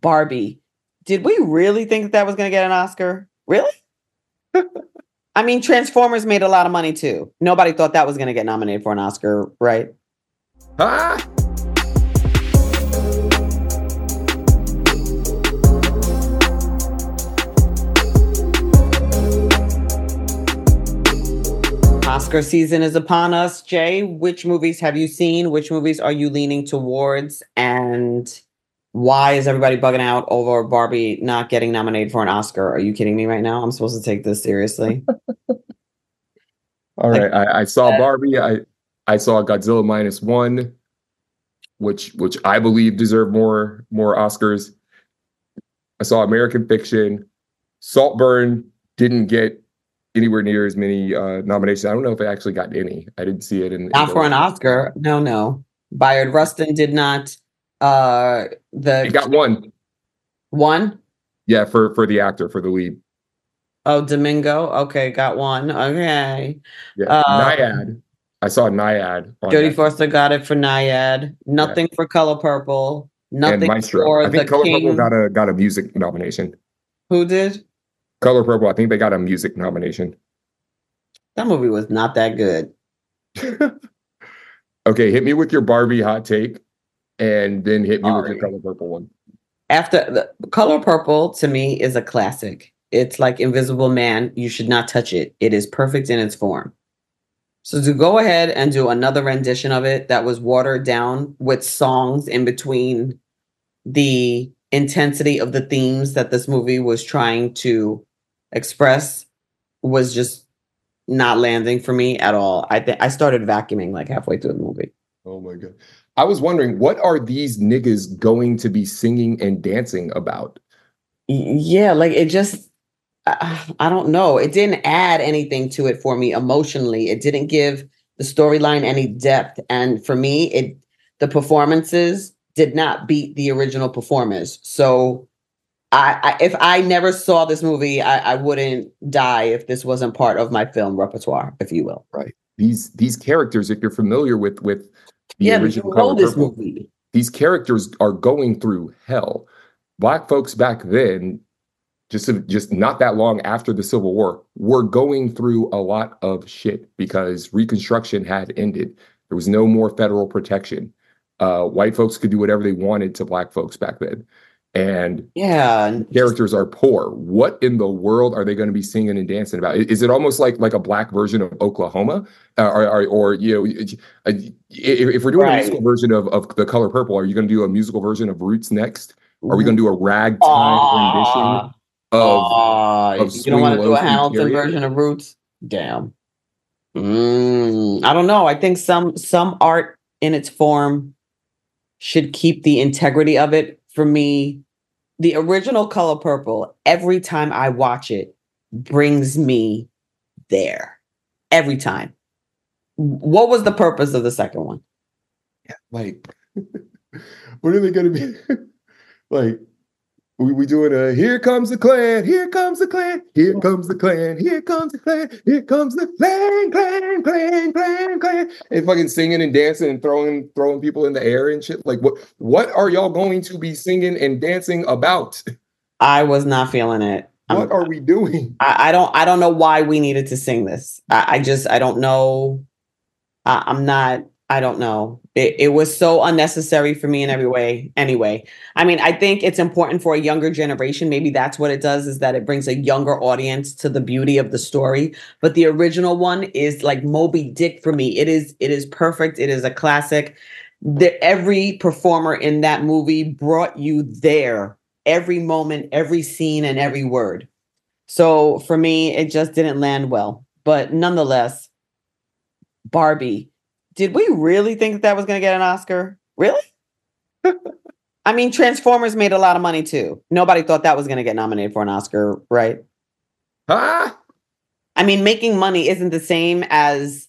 Barbie. Did we really think that, that was going to get an Oscar? Really? I mean, Transformers made a lot of money too. Nobody thought that was going to get nominated for an Oscar, right? Ah! Oscar season is upon us. Jay, which movies have you seen? Which movies are you leaning towards? And why is everybody bugging out over Barbie not getting nominated for an Oscar? Are you kidding me right now? I'm supposed to take this seriously. All right, I, I saw Barbie. I I saw Godzilla minus one, which which I believe deserved more more Oscars. I saw American Fiction. Saltburn didn't get anywhere near as many uh, nominations. I don't know if it actually got any. I didn't see it in. Not in for an Oscar. No, no. Bayard Rustin did not. Uh, the it got one. One. Yeah, for for the actor for the lead. Oh, Domingo. Okay, got one. Okay. Yeah, uh, Nyad. I saw Nyad. Jodie Foster got it for Nyad. Nothing yeah. for Color Purple. Nothing and Maestro. for I think the Color King. Purple got a got a music nomination. Who did? Color Purple. I think they got a music nomination. That movie was not that good. okay, hit me with your Barbie hot take, and then hit me with your Color Purple one. After the Color Purple to me is a classic. It's like Invisible Man. You should not touch it. It is perfect in its form. So to go ahead and do another rendition of it that was watered down with songs in between the intensity of the themes that this movie was trying to express was just not landing for me at all. I think I started vacuuming like halfway through the movie. Oh my god! I was wondering what are these niggas going to be singing and dancing about? Yeah, like it just I, I don't know. It didn't add anything to it for me emotionally. It didn't give the storyline any depth and for me it the performances did not beat the original performers. So I, I if I never saw this movie, I, I wouldn't die if this wasn't part of my film repertoire, if you will. Right. These these characters, if you're familiar with with the yeah, but you know this Purple, movie. these characters are going through hell. Black folks back then, just just not that long after the Civil War, were going through a lot of shit because Reconstruction had ended. There was no more federal protection. Uh, white folks could do whatever they wanted to black folks back then, and Yeah. characters are poor. What in the world are they going to be singing and dancing about? Is it almost like like a black version of Oklahoma, uh, or, or, or you know, if, if we're doing Right. a musical version of of the Color Purple, are you going to do a musical version of Roots next? Are we going to do a ragtime Aw. rendition of? Aw, of you don't want to do a Hamilton version of Roots? Damn. Mm, I don't know. I think some some art in its form should keep the integrity of it. For me, the original Color Purple, every time I watch it, brings me there. Every time. What was the purpose of the second one? like what are they gonna be like we, we doing a here comes the clan here comes the clan oh. here comes the clan here comes the clan here comes the clan clan clan clan clan and fucking singing and dancing and throwing throwing people in the air and shit like what what are y'all going to be singing and dancing about I was not feeling it. I'm- what are we doing I, I don't I don't know why we needed to sing this. I, I just I don't know. I, I'm not. I don't know. It, it was so unnecessary for me in every way. Anyway, I mean, I think it's important for a younger generation. Maybe that's what it does is that it brings a younger audience to the beauty of the story. But the original one is like Moby Dick for me. It is it is perfect. It is a classic. The, every performer in that movie brought you there. Every moment, every scene, and every word. So for me, it just didn't land well. But nonetheless, Barbie, did we really think that, that was going to get an Oscar? Really? I mean, Transformers made a lot of money too. Nobody thought that was going to get nominated for an Oscar, right? Huh? I mean, making money isn't the same as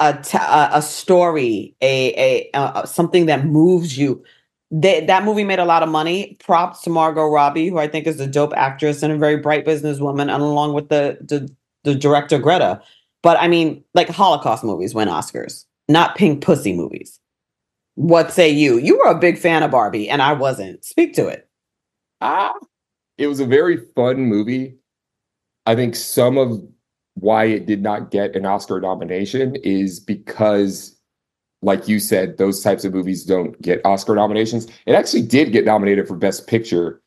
a t- a, a story, a, a, a something that moves you. They, that movie made a lot of money. Props to Margot Robbie, who I think is a dope actress and a very bright businesswoman, and along with the the, the director Greta. But I mean, like Holocaust movies win Oscars, not pink pussy movies. What say you? You were a big fan of Barbie, and I wasn't. Speak to it. ah, it was a very fun movie. I think some of why it did not get an Oscar nomination is because, like you said, those types of movies don't get Oscar nominations. It actually did get nominated for Best Picture,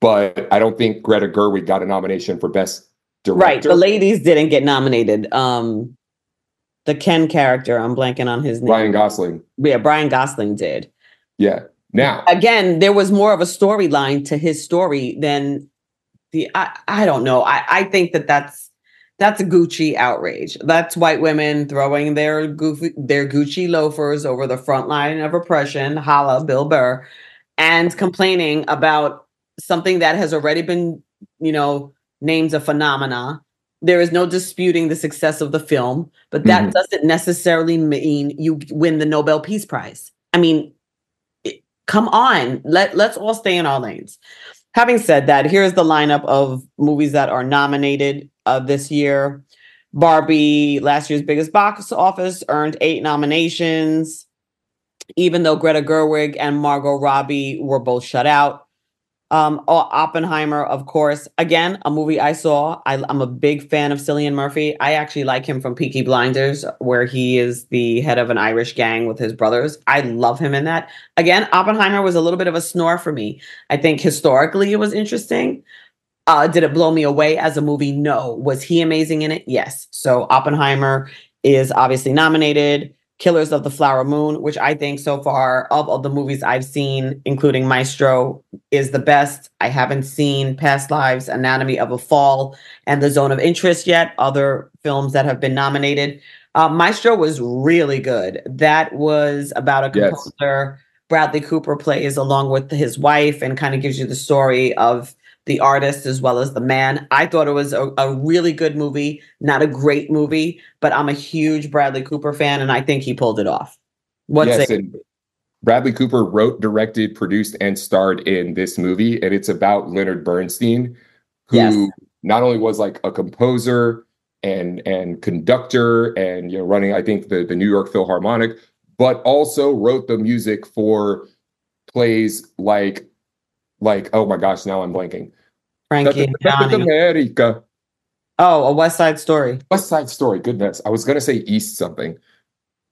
but I don't think Greta Gerwig got a nomination for Best Director. Right. The ladies didn't get nominated. Um, the Ken character, I'm blanking on his name. Brian Gosling. Yeah, Brian Gosling did. Yeah. Now, again, there was more of a storyline to his story than the. I, I don't know. I, I think that that's that's a Gucci outrage. That's white women throwing their goofy their Gucci loafers over the front line of oppression, holla Bill Burr, and complaining about something that has already been, you know, named a phenomena. There is no disputing the success of the film, but that mm-hmm. doesn't necessarily mean you win the Nobel Peace Prize. I mean, come on let let's all stay in our lanes having said that here's the lineup of movies that are nominated uh, this year barbie last year's biggest box office earned eight nominations even though greta gerwig and margot robbie were both shut out um, oh, Oppenheimer, of course. Again, a movie I saw. I, am a big fan of Cillian Murphy. I actually like him from Peaky Blinders, where he is the head of an Irish gang with his brothers. I love him in that. Again, Oppenheimer was a little bit of a snore for me. I think historically it was interesting. Uh, did it blow me away as a movie? No. Was he amazing in it? Yes. So Oppenheimer is obviously nominated. Killers of the Flower Moon, which I think so far of all the movies I've seen, including Maestro, is the best. I haven't seen Past Lives, Anatomy of a Fall, and The Zone of Interest yet, other films that have been nominated. Uh, Maestro was really good. That was about a composer. Yes. Bradley Cooper plays along with his wife and kind of gives you the story of the artist as well as the man. I thought it was a, a, really good movie, not a great movie, but I'm a huge Bradley Cooper fan, and I think he pulled it off. What's yes, it? Bradley Cooper wrote, directed, produced, and starred in this movie, and it's about Leonard Bernstein, who yes. not only was like a composer and and conductor, and you know running I think the the New York Philharmonic, but also wrote the music for plays like like oh my gosh, now I'm blanking. Frankie America. Oh, a West Side Story. West Side Story. Goodness, I was gonna say East something.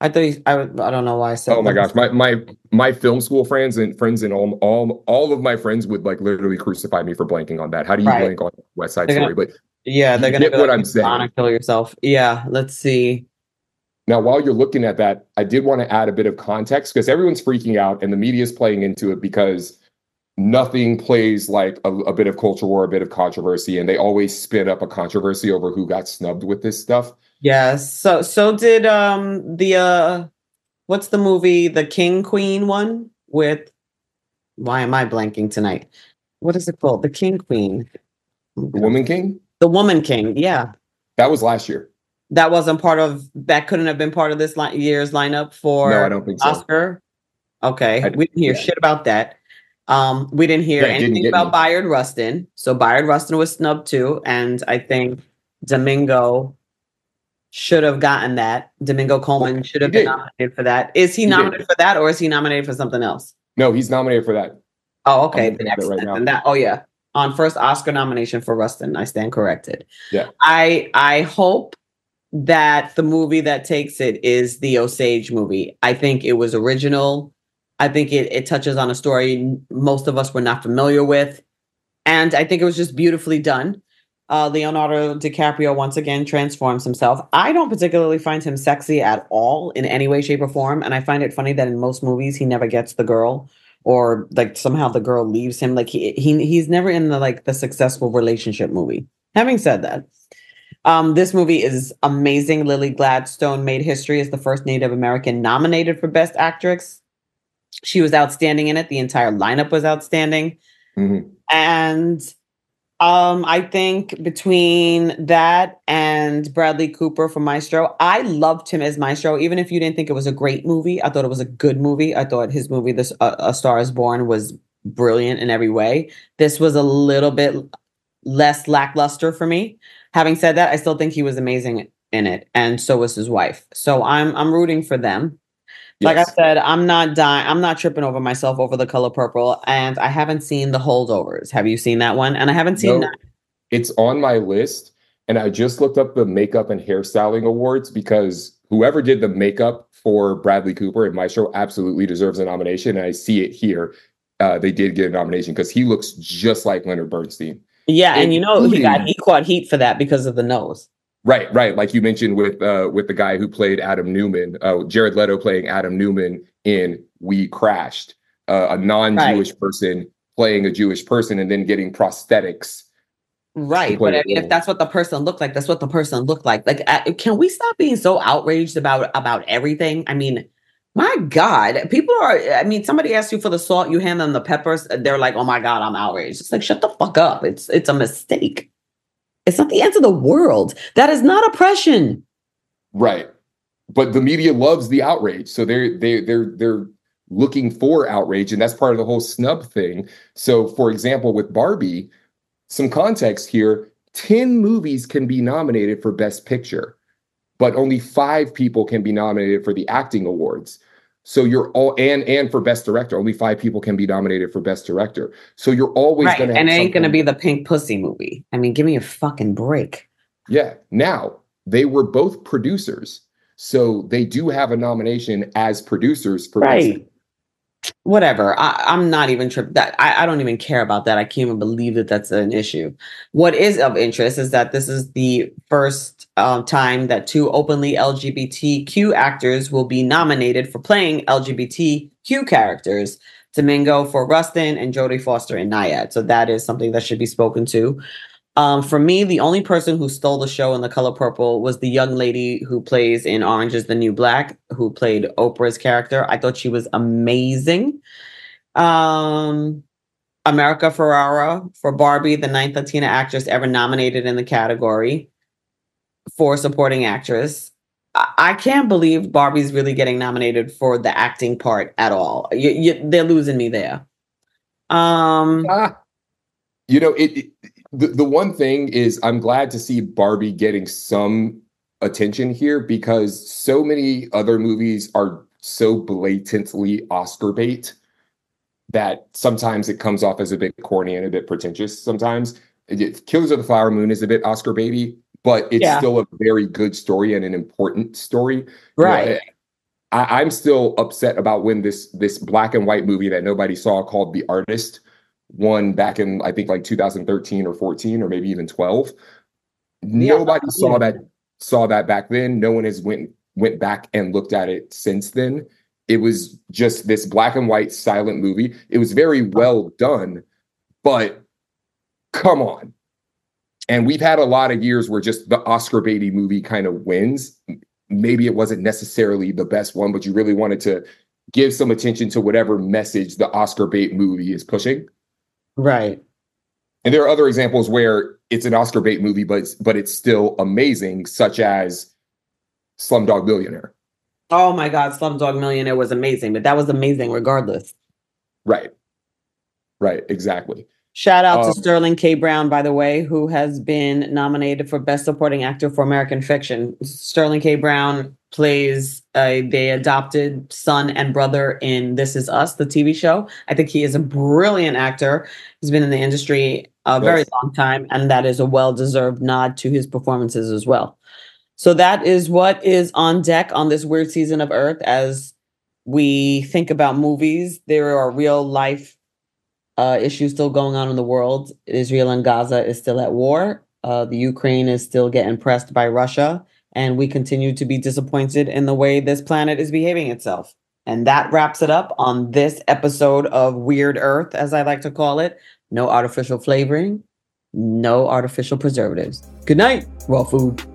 I thought he, I, I don't know why I said. Oh my gosh, my my my film school friends and friends and all all all of my friends would like literally crucify me for blanking on that. How do you right. blank on West Side they're Story? Gonna, but yeah, they're gonna get what like, I'm saying. Kill yourself. Yeah, let's see. Now, while you're looking at that, I did want to add a bit of context because everyone's freaking out and the media is playing into it because nothing plays like a, a, bit of culture war, a bit of controversy, and they always spin up a controversy over who got snubbed with this stuff. Yes. So so did um the uh what's the movie the King Queen one with why am I blanking tonight? What is it called? The King Queen. The Woman King? The Woman King, yeah. That was last year. That wasn't part of that couldn't have been part of this li- year's lineup for no, I don't think so. Oscar. Okay. I, we didn't hear yeah. shit about that. Um, we didn't hear yeah, anything didn't about me. Bayard Rustin. So Bayard Rustin was snubbed too. And I think Domingo should have gotten that. Domingo Colman should have been nominated for that. Is he, he nominated did. for that or is he nominated for something else? No, he's nominated for that. Oh, okay. The next right that oh yeah. On first Oscar nomination for Rustin. I stand corrected. Yeah. I I hope that the movie that takes it is the Osage movie. I think it was original. I think it, it touches on a story most of us were not familiar with. And I think it was just beautifully done. Uh, Leonardo DiCaprio once again transforms himself. I don't particularly find him sexy at all in any way, shape, or form. And I find it funny that in most movies he never gets the girl or like somehow the girl leaves him. Like he, he he's never in the like the successful relationship movie. Having said that, um, this movie is amazing. Lily Gladstone made history as the first Native American nominated for Best Actress she was outstanding in it. The entire lineup was outstanding. Mm-hmm. And um, I think between that and Bradley Cooper for Maestro, I loved him as Maestro. Even if you didn't think it was a great movie, I thought it was a good movie. I thought his movie, "This uh, A Star Is Born," was brilliant in every way. This was a little bit less lackluster for me. Having said that, I still think he was amazing in it, and so was his wife. So I'm I'm rooting for them. Like I said, I'm not dying. I'm not tripping over myself over the color purple, and I haven't seen the holdovers. Have you seen that one? And I haven't seen. No, it's on my list, and I just looked up the makeup and hairstyling awards because whoever did the makeup for Bradley Cooper and Maestro absolutely deserves a nomination. And I see it here. Uh, they did get a nomination because he looks just like Leonard Bernstein. Yeah, and you know he got he caught heat for that because of the nose. Right, right. Like you mentioned with uh with the guy who played Adam Neumann, uh Jared Leto playing Adam Neumann in We Crashed, uh, a non-Jewish right. person playing a Jewish person and then getting prosthetics. Right, but I mean, if that's what the person looked like, that's what the person looked like. Like, uh, can we stop being so outraged about about everything? I mean, my God, people are. I mean, somebody asks you for the salt, you hand them the peppers. They're like, "Oh my God, I'm outraged." It's like, shut the fuck up. It's it's a mistake. It's not the end of the world. That is not oppression. Right. But the media loves the outrage. So they're they they're they're looking for outrage. And that's part of the whole snub thing. So for example, with Barbie, some context here, 10 movies can be nominated for Best Picture, but only five people can be nominated for the acting awards. So you're all and and for best director, only five people can be nominated for best director. So you're always right. gonna and it ain't gonna be the Pink Pussy movie. I mean, give me a fucking break. Yeah. Now they were both producers, so they do have a nomination as producers for right. Whatever. I, am not even. That I, I don't even care about that. I can't even believe that that's an issue. What is of interest is that this is the first um, time that two openly LGBTQ actors will be nominated for playing LGBTQ characters. Domingo for Rustin and Jodie Foster in Nyad. So that is something that should be spoken to. Um, for me, the only person who stole the show in The Color Purple was the young lady who plays in Orange is the New Black, who played Oprah's character. I thought she was amazing. Um, America Ferrera for Barbie, the ninth Latina actress ever nominated in the category for supporting actress. I, can't believe Barbie's really getting nominated for the acting part at all. You, you, they're losing me there. Um, you know, it the, the one thing is I'm glad to see Barbie getting some attention here because so many other movies are so blatantly Oscar bait that sometimes it comes off as a bit corny and a bit pretentious. Sometimes it, Killers of the Flower Moon is a bit Oscar baby, but it's yeah. still a very good story and an important story. Right. You know, I, I'm still upset about when this this black and white movie that nobody saw called The Artist one back in I think like 2013 or 14 or maybe even 12. Yeah, Nobody saw that saw that back then. No one has went went back and looked at it since then. It was just this black and white silent movie. It was very well done, but come on. And we've had a lot of years where just the Oscar Beatty movie kind of wins. Maybe it wasn't necessarily the best one, but you really wanted to give some attention to whatever message the Oscar bait movie is pushing. Right. And there are other examples where it's an Oscar bait movie, but it's, but it's still amazing, such as Slumdog Millionaire. Oh my God, Slumdog Millionaire was amazing, but that was amazing regardless. Right. Right. Exactly. Shout out um, to Sterling K. Brown, by the way, who has been nominated for Best Supporting Actor for American Fiction. Sterling K. Brown plays uh, the adopted son and brother in This Is Us, the TV show. I think he is a brilliant actor. He's been in the industry a yes. very long time, and that is a well deserved nod to his performances as well. So that is what is on deck on this weird season of Earth as we think about movies. There are real life uh, issues still going on in the world. Israel and Gaza is still at war. Uh, the Ukraine is still getting pressed by Russia and we continue to be disappointed in the way this planet is behaving itself. And that wraps it up on this episode of Weird Earth, as I like to call it. No artificial flavoring, no artificial preservatives. Good night, Raw Phood.